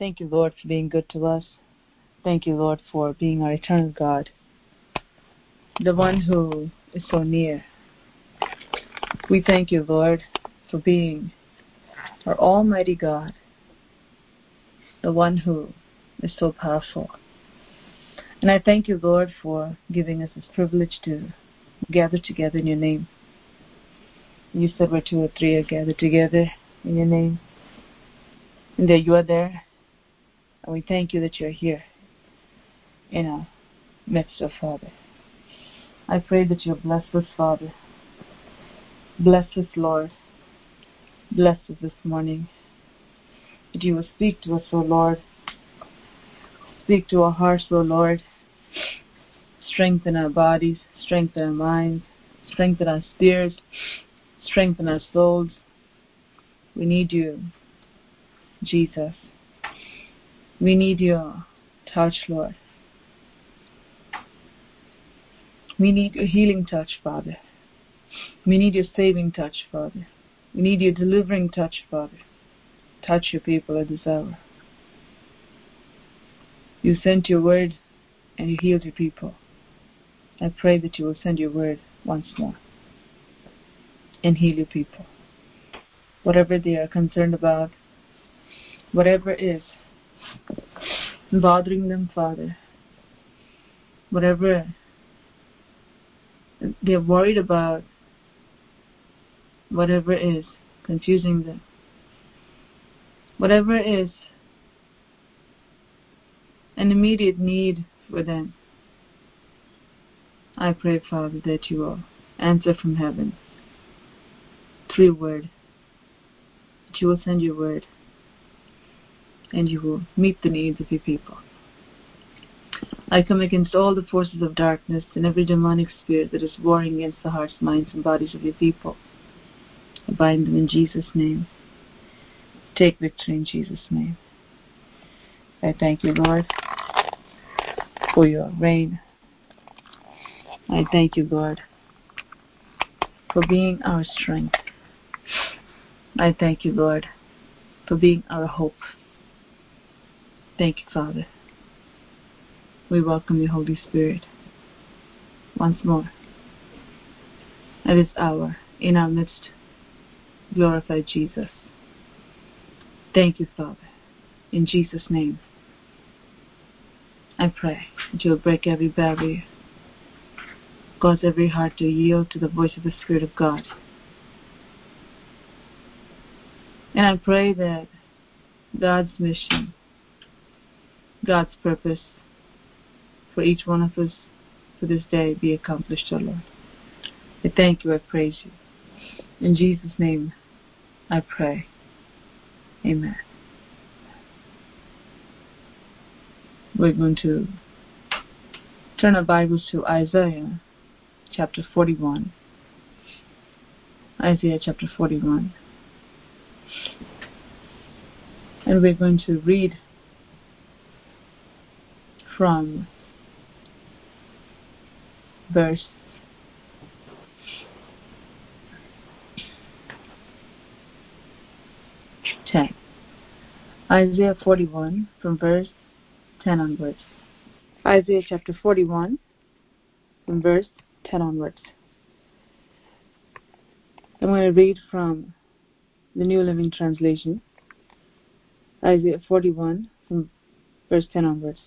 Thank you, Lord, for being good to us. Thank you, Lord, for being our eternal God, the one who is so near. We thank you, Lord, for being our Almighty God, the one who is so powerful. And I thank you, Lord, for giving us this privilege to gather together in your name. You said where two or three are gathered together in your name. And that you are there. And we thank you that you're here in our midst, of Father. I pray that you'll bless us, Father. Bless us, Lord. Bless us this morning. That you will speak to us, O Lord. Speak to our hearts, O Lord. Strengthen our bodies, strengthen our minds, strengthen our spirits, strengthen our souls. We need you, Jesus. We need your touch, Lord. We need your healing touch, Father. We need your saving touch, Father. We need your delivering touch, Father. Touch your people at this hour. You sent your word and you healed your people. I pray that you will send your word once more and heal your people. Whatever they are concerned about, whatever is bothering them, Father, whatever they're worried about, whatever is confusing them, whatever is an immediate need for them. I pray, Father, that you will answer from heaven through word, that you will send your word, and you will meet the needs of your people. I come against all the forces of darkness and every demonic spirit that is warring against the hearts, minds, and bodies of your people. I bind them in Jesus' name. Take victory in Jesus' name. I thank you, Lord, for your reign. I thank you, Lord, for being our strength. I thank you, Lord, for being our hope. Thank you, Father. We welcome you, Holy Spirit, once more at this hour in our midst. Glorify Jesus. Thank you, Father. In Jesus' name, I pray that you'll break every barrier, cause every heart to yield to the voice of the Spirit of God. And I pray that God's mission, God's purpose for each one of us for this day be accomplished, O Lord. I thank you, I praise you. In Jesus' name, I pray. Amen. We're going to turn our Bibles to Isaiah chapter 41. Isaiah chapter 41. And we're going to read from verse ten. Isaiah 41 from verse 10 onwards. Isaiah chapter 41 from verse 10 onwards. I'm going to read from the New Living Translation. Isaiah 41 from verse 10 onwards.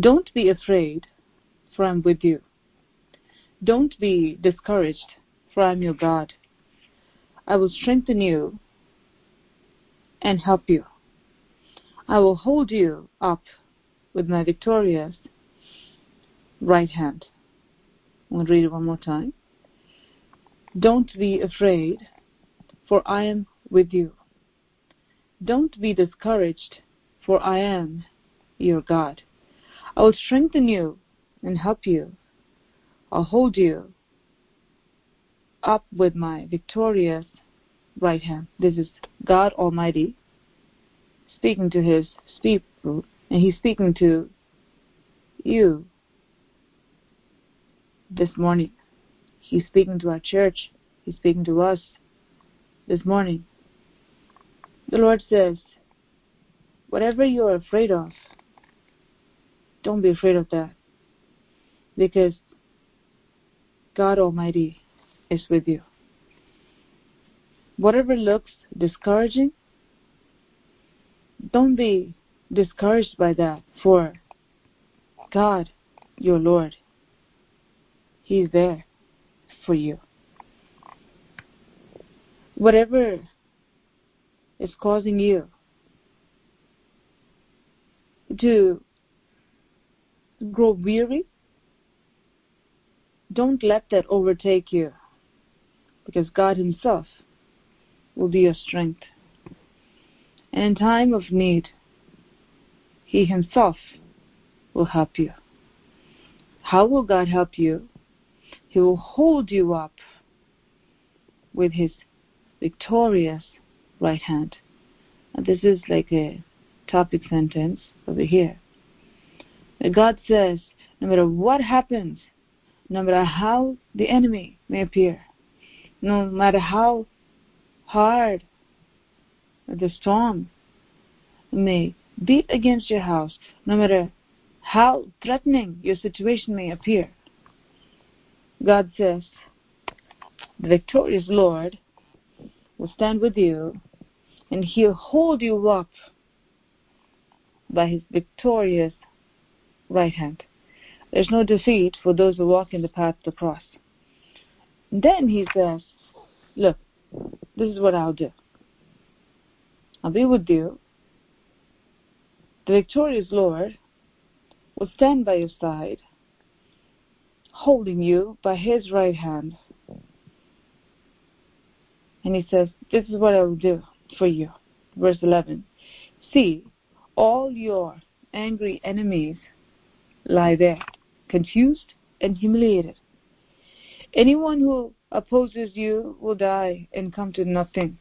Don't be afraid, for I'm with you. Don't be discouraged, for I am your God. I will strengthen you and help you. I will hold you up with my victorious right hand. I'm going to read it one more time. Don't be afraid, for I am with you. Don't be discouraged, for I am your God. I will strengthen you and help you. I'll hold you up with my victorious right hand. This is God Almighty speaking to his people, and he's speaking to you this morning. He's speaking to our church. He's speaking to us this morning. The Lord says, whatever you're afraid of, don't be afraid of that. Because God Almighty is with you. Whatever looks discouraging, don't be discouraged by that, for God, your Lord, He's there for you. Whatever is causing you to grow weary, don't let that overtake you because God Himself will be your strength. And in time of need, He Himself will help you. How will God help you? He will hold you up with His victorious right hand. And this is like a topic sentence over here. God says, no matter what happens, no matter how the enemy may appear, no matter how hard the storm may beat against your house, no matter how threatening your situation may appear, God says, the victorious Lord will stand with you and he'll hold you up by his victorious right hand. There's no defeat for those who walk in the path of the cross. then he says, Look, this is what I'll do. I'll be with you. The victorious Lord will stand by your side, holding you by his right hand. And he says, This is what I will do for you. Verse 11 See, all your angry enemies lie there, confused and humiliated. Anyone who opposes you will die and come to nothing.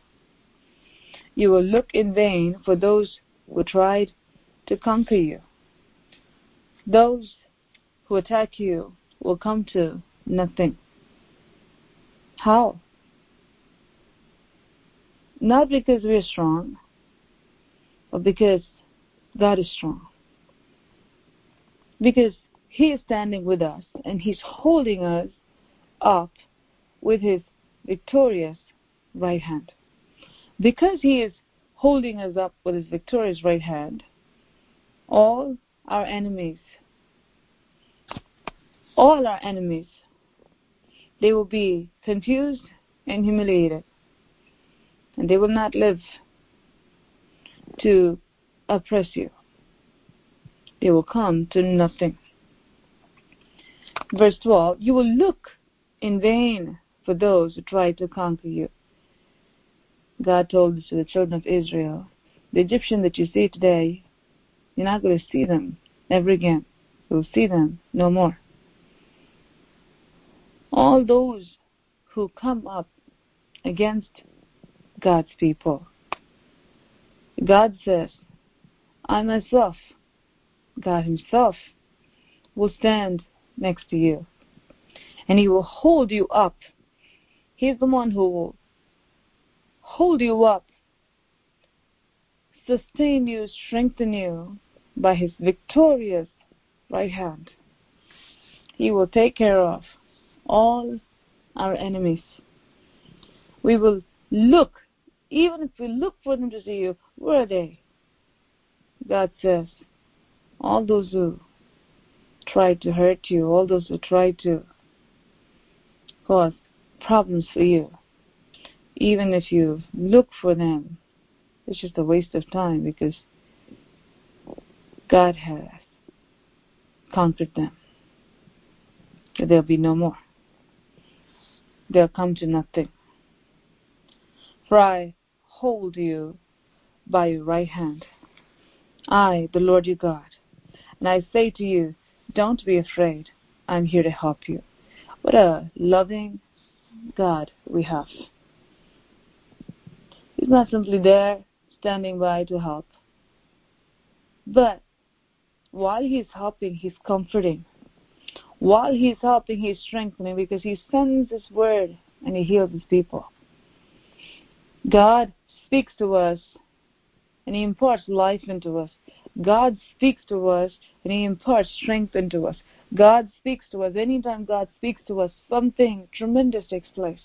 You will look in vain for those who tried to conquer you. Those who attack you will come to nothing. How? Not because we are strong, but because God is strong. Because He is standing with us and He's holding us up with His victorious right hand. Because He is holding us up with His victorious right hand, all our enemies, all our enemies, they will be confused and humiliated. And they will not live to oppress you. They will come to nothing. Verse 12 You will look in vain for those who try to conquer you. God told this to the children of Israel The Egyptian that you see today, you're not going to see them ever again. You'll see them no more. All those who come up against God's people, God says, I myself, God Himself, will stand next to you. And He will hold you up. He's the one who will hold you up, sustain you, strengthen you by His victorious right hand. He will take care of all our enemies. We will look, even if we look for them to see you, where are they? God says, all those who try to hurt you, all those who try to cause problems for you, even if you look for them, it's just a waste of time because God has conquered them. There'll be no more. They'll come to nothing. For I hold you by your right hand I, the Lord your God. And I say to you, don't be afraid. I'm here to help you. What a loving God we have. He's not simply there standing by to help. But while He's helping, He's comforting. While He's helping, He's strengthening because He sends His word and He heals His people. God speaks to us and He imparts life into us. God speaks to us and He imparts strength into us. God speaks to us. Anytime God speaks to us, something tremendous takes place.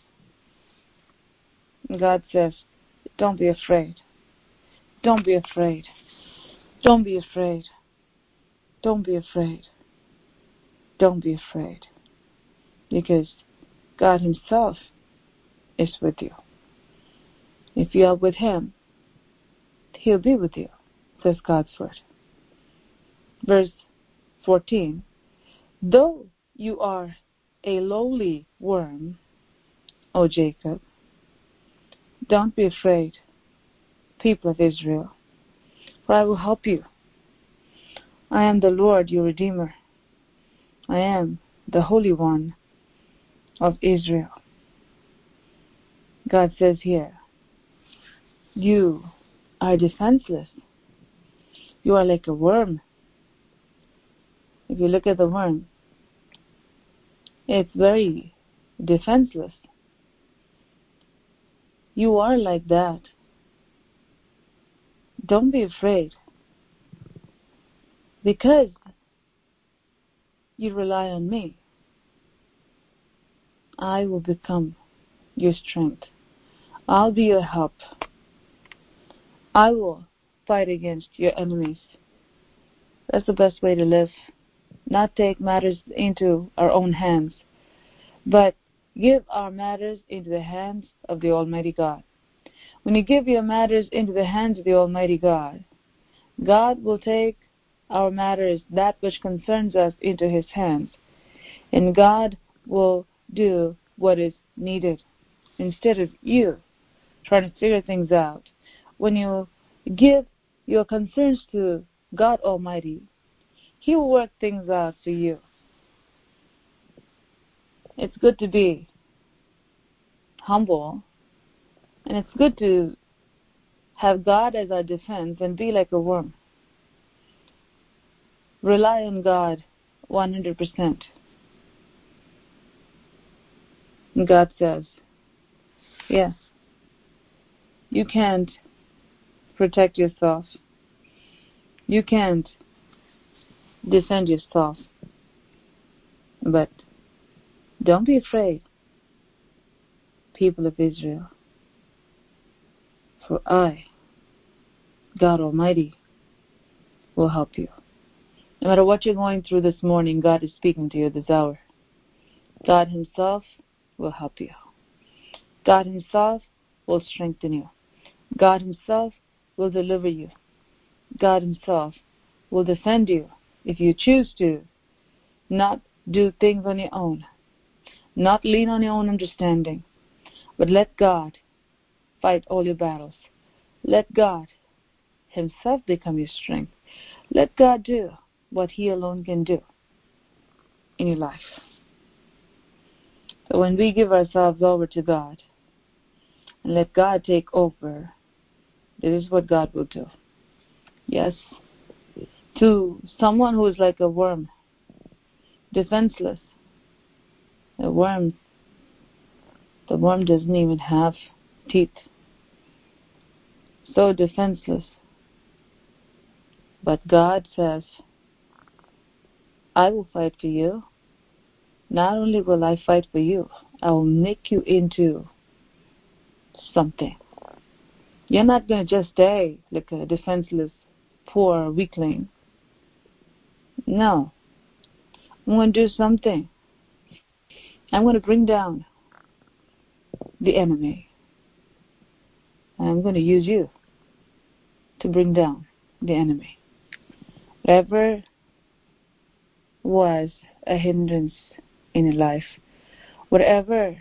God says, Don't be afraid. Don't be afraid. Don't be afraid. Don't be afraid. Don't be afraid. Because God Himself is with you. If you are with Him, He'll be with you, says God's Word. Verse 14 Though you are a lowly worm, O Jacob, don't be afraid, people of Israel, for I will help you. I am the Lord your Redeemer. I am the Holy One of Israel. God says here, You are defenseless. You are like a worm. If you look at the worm, it's very defenseless. You are like that. Don't be afraid. Because you rely on me, I will become your strength. I'll be your help. I will fight against your enemies. That's the best way to live. Not take matters into our own hands, but give our matters into the hands of the Almighty God. When you give your matters into the hands of the Almighty God, God will take our matters, that which concerns us, into His hands, and God will do what is needed instead of you trying to figure things out. When you give your concerns to God Almighty, He will work things out for you. It's good to be humble, and it's good to have God as our defense and be like a worm. Rely on God 100%. God says, Yes, you can't protect yourself. You can't defend yourself. But don't be afraid, people of Israel. For I, God Almighty, will help you. No matter what you're going through this morning, God is speaking to you this hour. God Himself will help you. God Himself will strengthen you. God Himself will deliver you. God Himself will defend you if you choose to not do things on your own, not lean on your own understanding, but let God fight all your battles. Let God Himself become your strength. Let God do what He alone can do in your life. So when we give ourselves over to God and let God take over, this is what God will do. Yes. To someone who is like a worm, defenseless. A worm, the worm doesn't even have teeth. So defenseless. But God says, I will fight for you. Not only will I fight for you, I will make you into something. You're not going to just stay like a defenseless, poor weakling. No. I'm going to do something. I'm going to bring down the enemy. I'm going to use you to bring down the enemy. Whatever was a hindrance in your life, whatever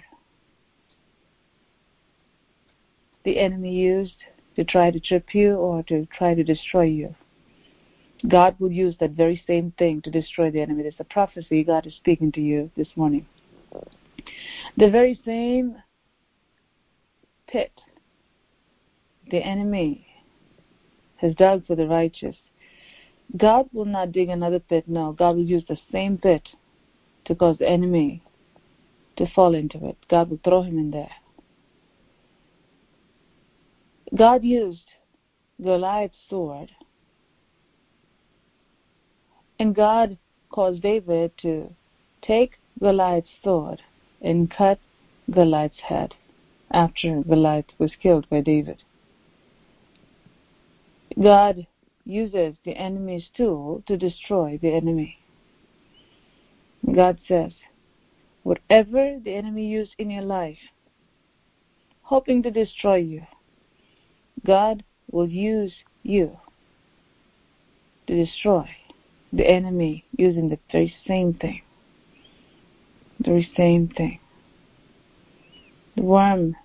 the enemy used to try to trip you or to try to destroy you, God will use that very same thing to destroy the enemy. There's a prophecy God is speaking to you this morning. The very same pit the enemy has dug for the righteous God will not dig another pit. No, God will use the same pit to cause the enemy to fall into it. God will throw him in there. God used Goliath's sword. And God caused David to take Goliath's sword and cut Goliath's head after Goliath was killed by David. God uses the enemy's tool to destroy the enemy. God says, whatever the enemy used in your life, hoping to destroy you, God will use you to destroy the enemy using the very same thing. The very same thing. The worm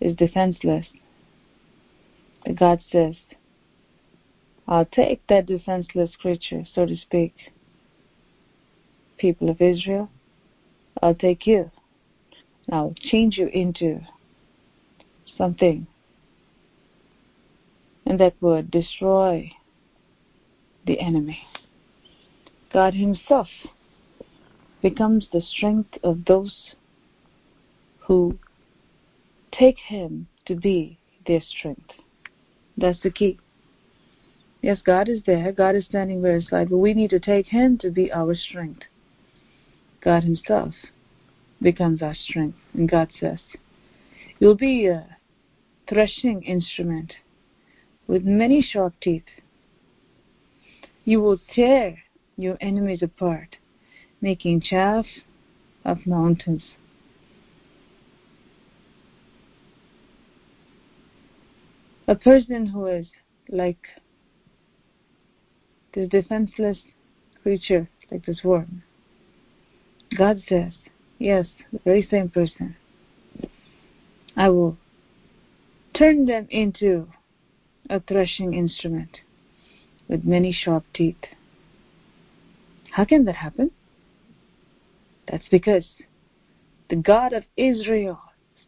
is defenseless. God says, I'll take that defenseless creature, so to speak, people of Israel, I'll take you. I'll change you into something and that would destroy the enemy. God Himself becomes the strength of those who take Him to be their strength. That's the key. Yes, God is there. God is standing by our side, but we need to take Him to be our strength. God Himself becomes our strength. And God says, You'll be a threshing instrument with many sharp teeth. You will tear your enemies apart, making chaff of mountains. A person who is like this defenseless creature, like this worm. God says, yes, the very same person. I will turn them into a threshing instrument with many sharp teeth. How can that happen? That's because the God of Israel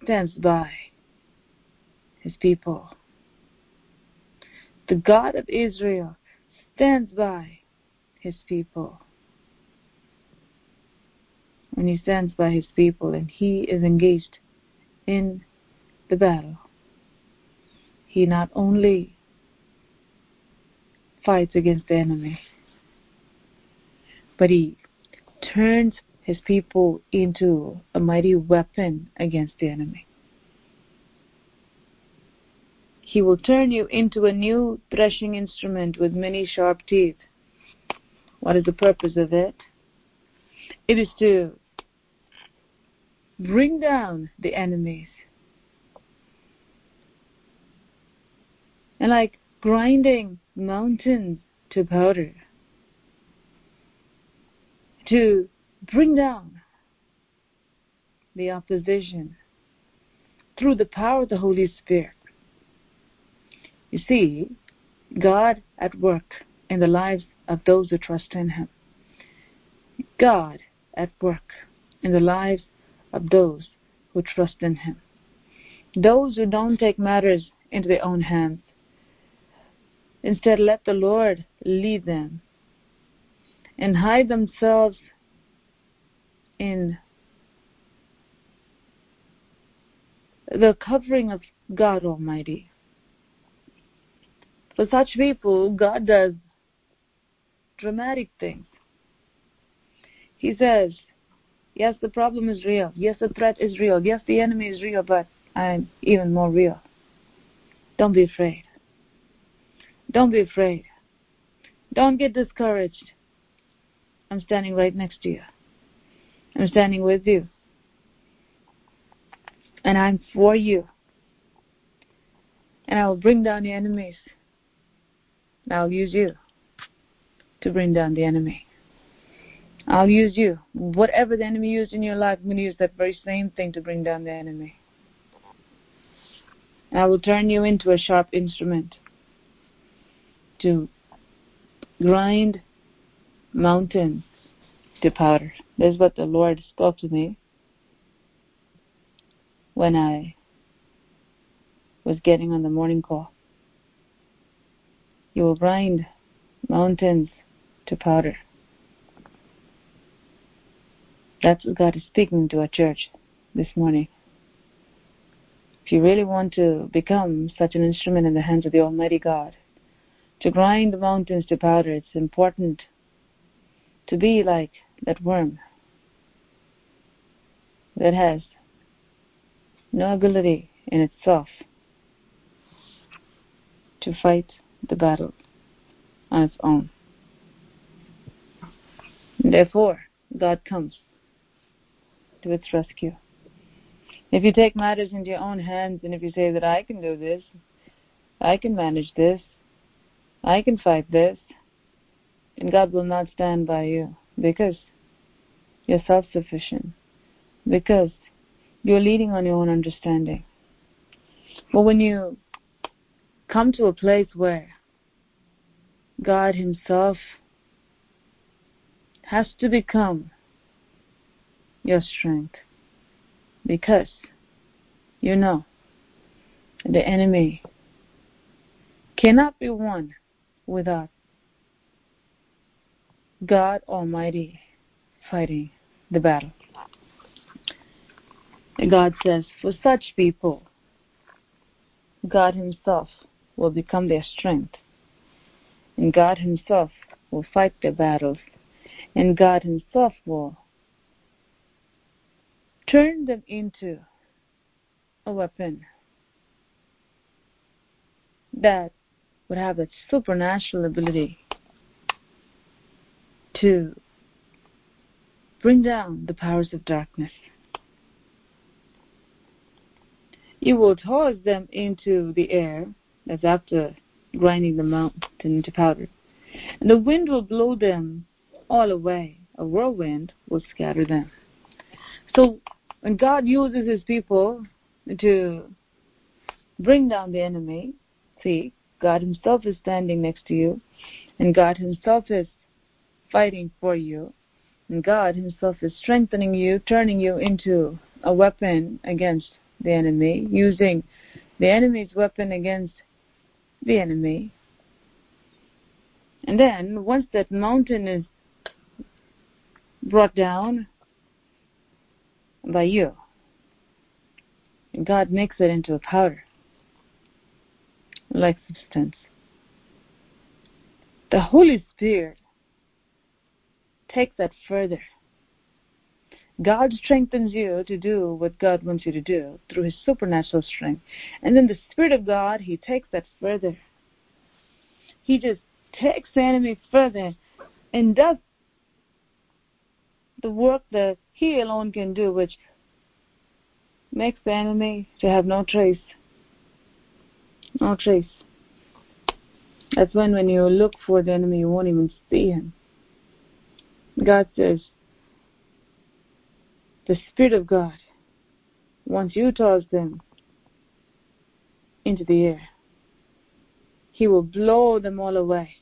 stands by his people. The God of Israel stands by his people. When he stands by his people and he is engaged in the battle, he not only fights against the enemy, but he turns his people into a mighty weapon against the enemy. He will turn you into a new threshing instrument with many sharp teeth. What is the purpose of it? It is to bring down the enemies and like grinding mountains to powder to bring down the opposition through the power of the Holy Spirit. You see, God at work in the lives of those who trust in Him. God at work in the lives of those who trust in Him. Those who don't take matters into their own hands, Instead, let the Lord lead them and hide themselves in the covering of God Almighty. For such people, God does dramatic things. He says, Yes, the problem is real. Yes, the threat is real. Yes, the enemy is real, but I'm even more real. Don't be afraid. Don't be afraid. Don't get discouraged. I'm standing right next to you. I'm standing with you. And I'm for you. And I will bring down the enemies. And I'll use you to bring down the enemy. I'll use you. Whatever the enemy used in your life, I'm going to use that very same thing to bring down the enemy. And I will turn you into a sharp instrument to grind mountains to powder. That's what the Lord spoke to me when I was getting on the morning call. You will grind mountains to powder. That's what God is speaking to our church this morning. if you really want to become such an instrument in the hands of the Almighty God, to grind the mountains to powder, it's important to be like that worm that has no ability in itself to fight the battle on its own. Therefore, God comes to its rescue. If you take matters into your own hands and if you say that I can do this, I can manage this, I can fight this, and God will not stand by you because you're self sufficient, because you're leading on your own understanding. But when you come to a place where God Himself has to become your strength because you know the enemy cannot be won without God Almighty fighting the battle. God says, for such people, God Himself will become their strength, and God Himself will fight their battles, and God Himself will turn them into a weapon that would have a supernatural ability to bring down the powers of darkness. You will toss them into the air, as after grinding the mountain into powder, and the wind will blow them all away. A whirlwind will scatter them. So when God uses his people to bring down the enemy, see, God himself is standing next to you, and God himself is fighting for you. And God Himself is strengthening you, turning you into a weapon against the enemy, using the enemy's weapon against the enemy. And then, once that mountain is brought down by you, God makes it into a powder like substance. The Holy Spirit take that further. God strengthens you to do what God wants you to do through His supernatural strength. And then the Spirit of God, He takes that further. He just takes the enemy further and does the work that He alone can do, which makes the enemy to have no trace. Oh, no trace. That's when when you look for the enemy, you won't even see him. God says, the Spirit of God, once you toss them into the air, He will blow them all away.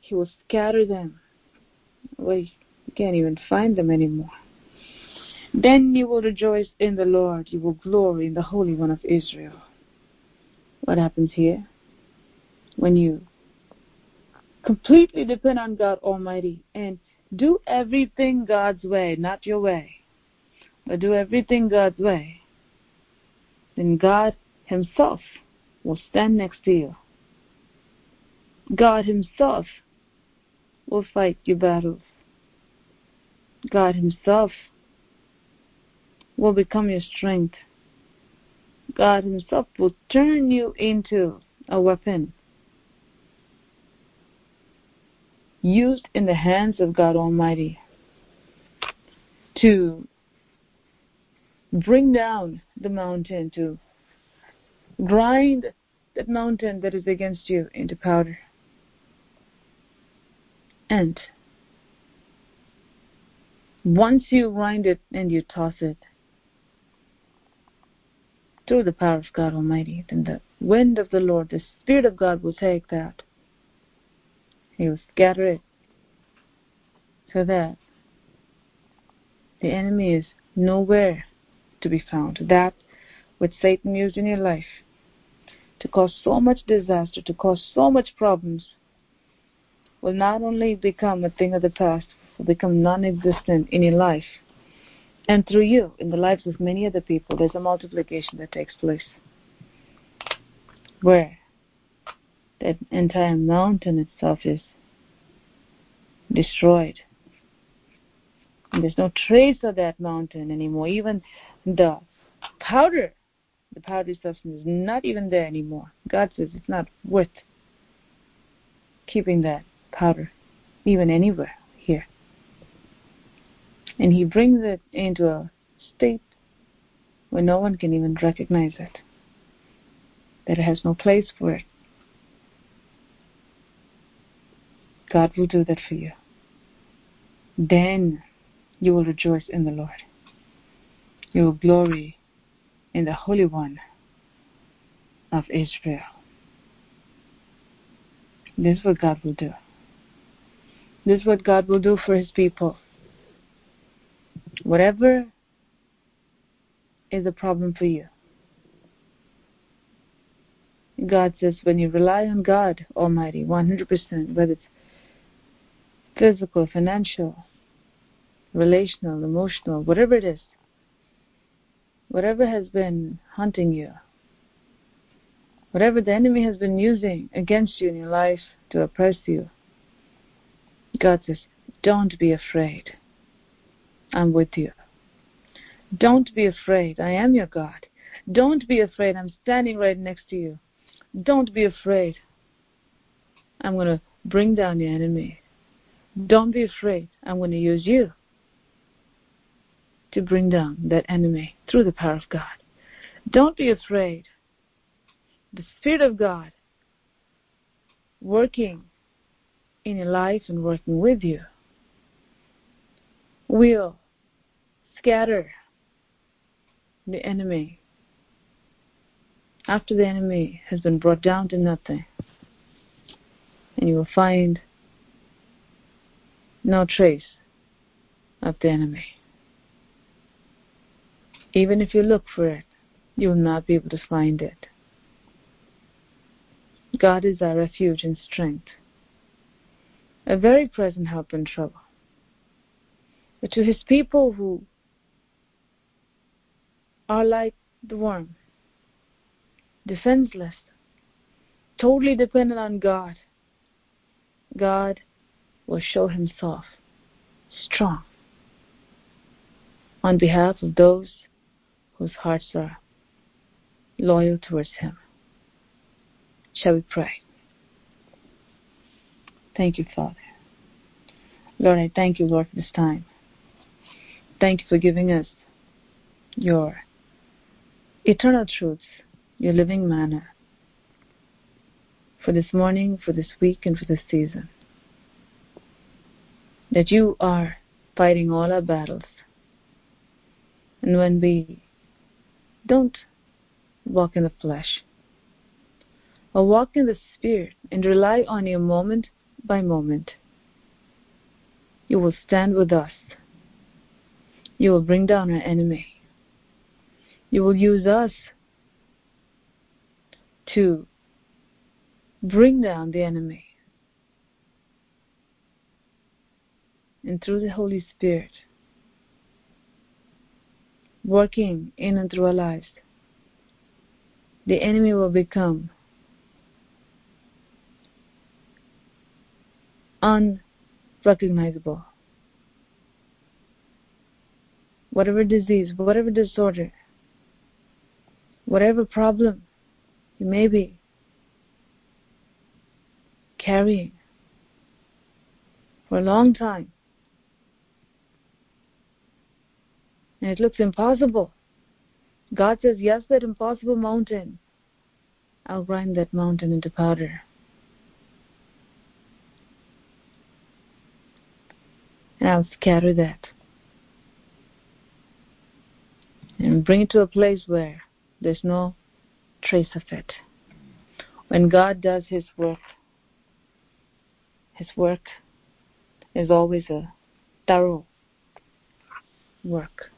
He will scatter them where you can't even find them anymore. Then you will rejoice in the Lord. You will glory in the Holy One of Israel. What happens here? When you completely depend on God Almighty and do everything God's way, not your way, but do everything God's way, then God Himself will stand next to you. God Himself will fight your battles. God Himself will become your strength. God Himself will turn you into a weapon used in the hands of God Almighty to bring down the mountain, to grind that mountain that is against you into powder. And once you grind it and you toss it through the power of God Almighty, then the wind of the Lord, the Spirit of God will take that he will scatter it so that the enemy is nowhere to be found. That which Satan used in your life to cause so much disaster, to cause so much problems, will not only become a thing of the past, will become non existent in your life. And through you, in the lives of many other people, there's a multiplication that takes place. Where that entire mountain itself is destroyed. And there's no trace of that mountain anymore. Even the powder, the powdery substance is not even there anymore. God says it's not worth keeping that powder even anywhere here. And He brings it into a state where no one can even recognize it, that it has no place for it. God will do that for you. Then you will rejoice in the Lord. You will glory in the Holy One of Israel. This is what God will do. This is what God will do for His people. Whatever is a problem for you, God says when you rely on God Almighty 100%, whether it's physical, financial, relational, emotional, whatever it is, whatever has been hunting you, whatever the enemy has been using against you in your life to oppress you, God says, don't be afraid. I'm with you. Don't be afraid. I am your God. Don't be afraid. I'm standing right next to you. Don't be afraid. I'm going to bring down the enemy. Don't be afraid. I'm going to use you to bring down that enemy through the power of God. Don't be afraid. The Spirit of God working in your life and working with you will scatter the enemy after the enemy has been brought down to nothing. And you will find no trace of the enemy. Even if you look for it, you will not be able to find it. God is our refuge and strength, a very present help in trouble. But to his people who are like the worm, defenseless, totally dependent on God, God will show himself strong on behalf of those whose hearts are loyal towards him. Shall we pray? Thank you, Father. Lord, I thank you, Lord, for this time. Thank you for giving us your eternal truths, your living manna for this morning, for this week, and for this season that you are fighting all our battles. And when we don't walk in the flesh, or walk in the Spirit and rely on you moment by moment, you will stand with us. You will bring down our enemy. You will use us to bring down the enemy. and through the Holy Spirit working in and through our lives, the enemy will become unrecognizable. Whatever disease, whatever disorder, whatever problem you may be carrying for a long time, and it looks impossible. God says, Yes, that impossible mountain. I'll grind that mountain into powder. And I'll scatter that. And bring it to a place where there's no trace of it. When God does His work, His work is always a thorough work.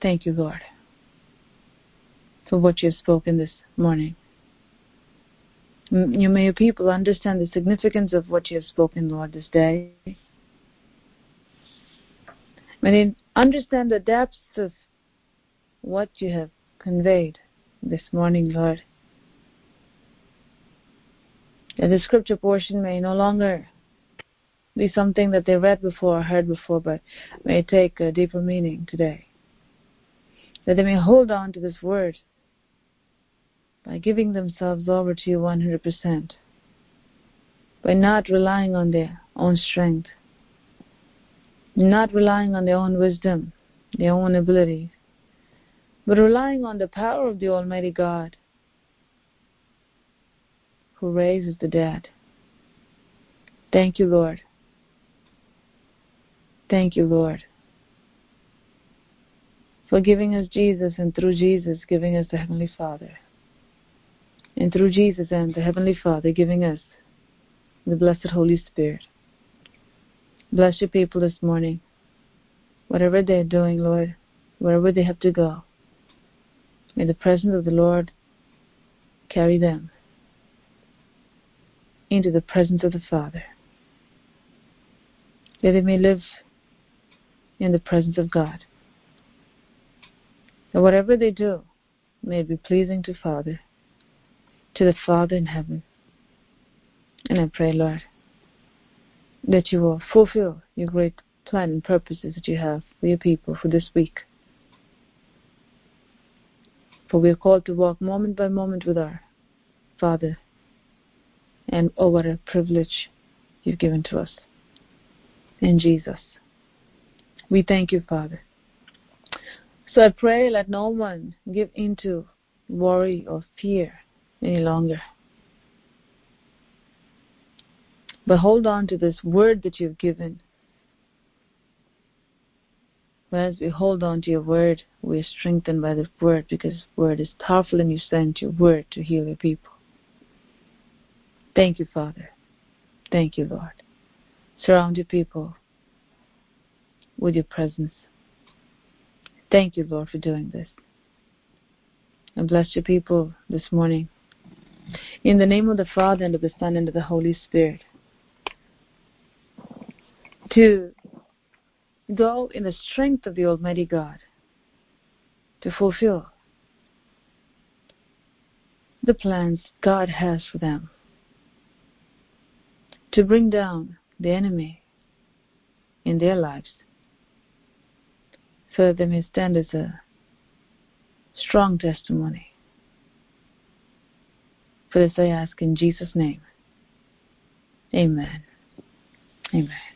Thank you, Lord, for what you have spoken this morning. You may your people understand the significance of what you have spoken, Lord, this day. May they understand the depths of what you have conveyed this morning, Lord. That the scripture portion may no longer be something that they read before or heard before, but may take a deeper meaning today. That they may hold on to this word by giving themselves over to you 100%, by not relying on their own strength, not relying on their own wisdom, their own abilities, but relying on the power of the Almighty God who raises the dead. Thank you, Lord. Thank you, Lord, for giving us Jesus and through Jesus giving us the Heavenly Father. And through Jesus and the Heavenly Father giving us the blessed Holy Spirit. Bless your people this morning. Whatever they're doing, Lord, wherever they have to go, may the presence of the Lord carry them into the presence of the Father. That they may live in the presence of God. That whatever they do may be pleasing to Father, to the Father in heaven. And I pray, Lord, that you will fulfill your great plan and purposes that you have for your people for this week. For we are called to walk moment by moment with our Father. And oh, what a privilege you've given to us. In Jesus. We thank you, Father. So I pray let no one give into worry or fear any longer. But hold on to this word that you've given. As we hold on to your word, we are strengthened by the word because word is powerful and you sent your word to heal your people. Thank you, Father. Thank you, Lord. Surround your people with your presence. Thank you, Lord, for doing this. And bless your people this morning. In the name of the Father, and of the Son, and of the Holy Spirit. To go in the strength of the Almighty God to fulfill the plans God has for them, to bring down the enemy in their lives so that they may stand as a strong testimony. For this I ask in Jesus' name. Amen. Amen.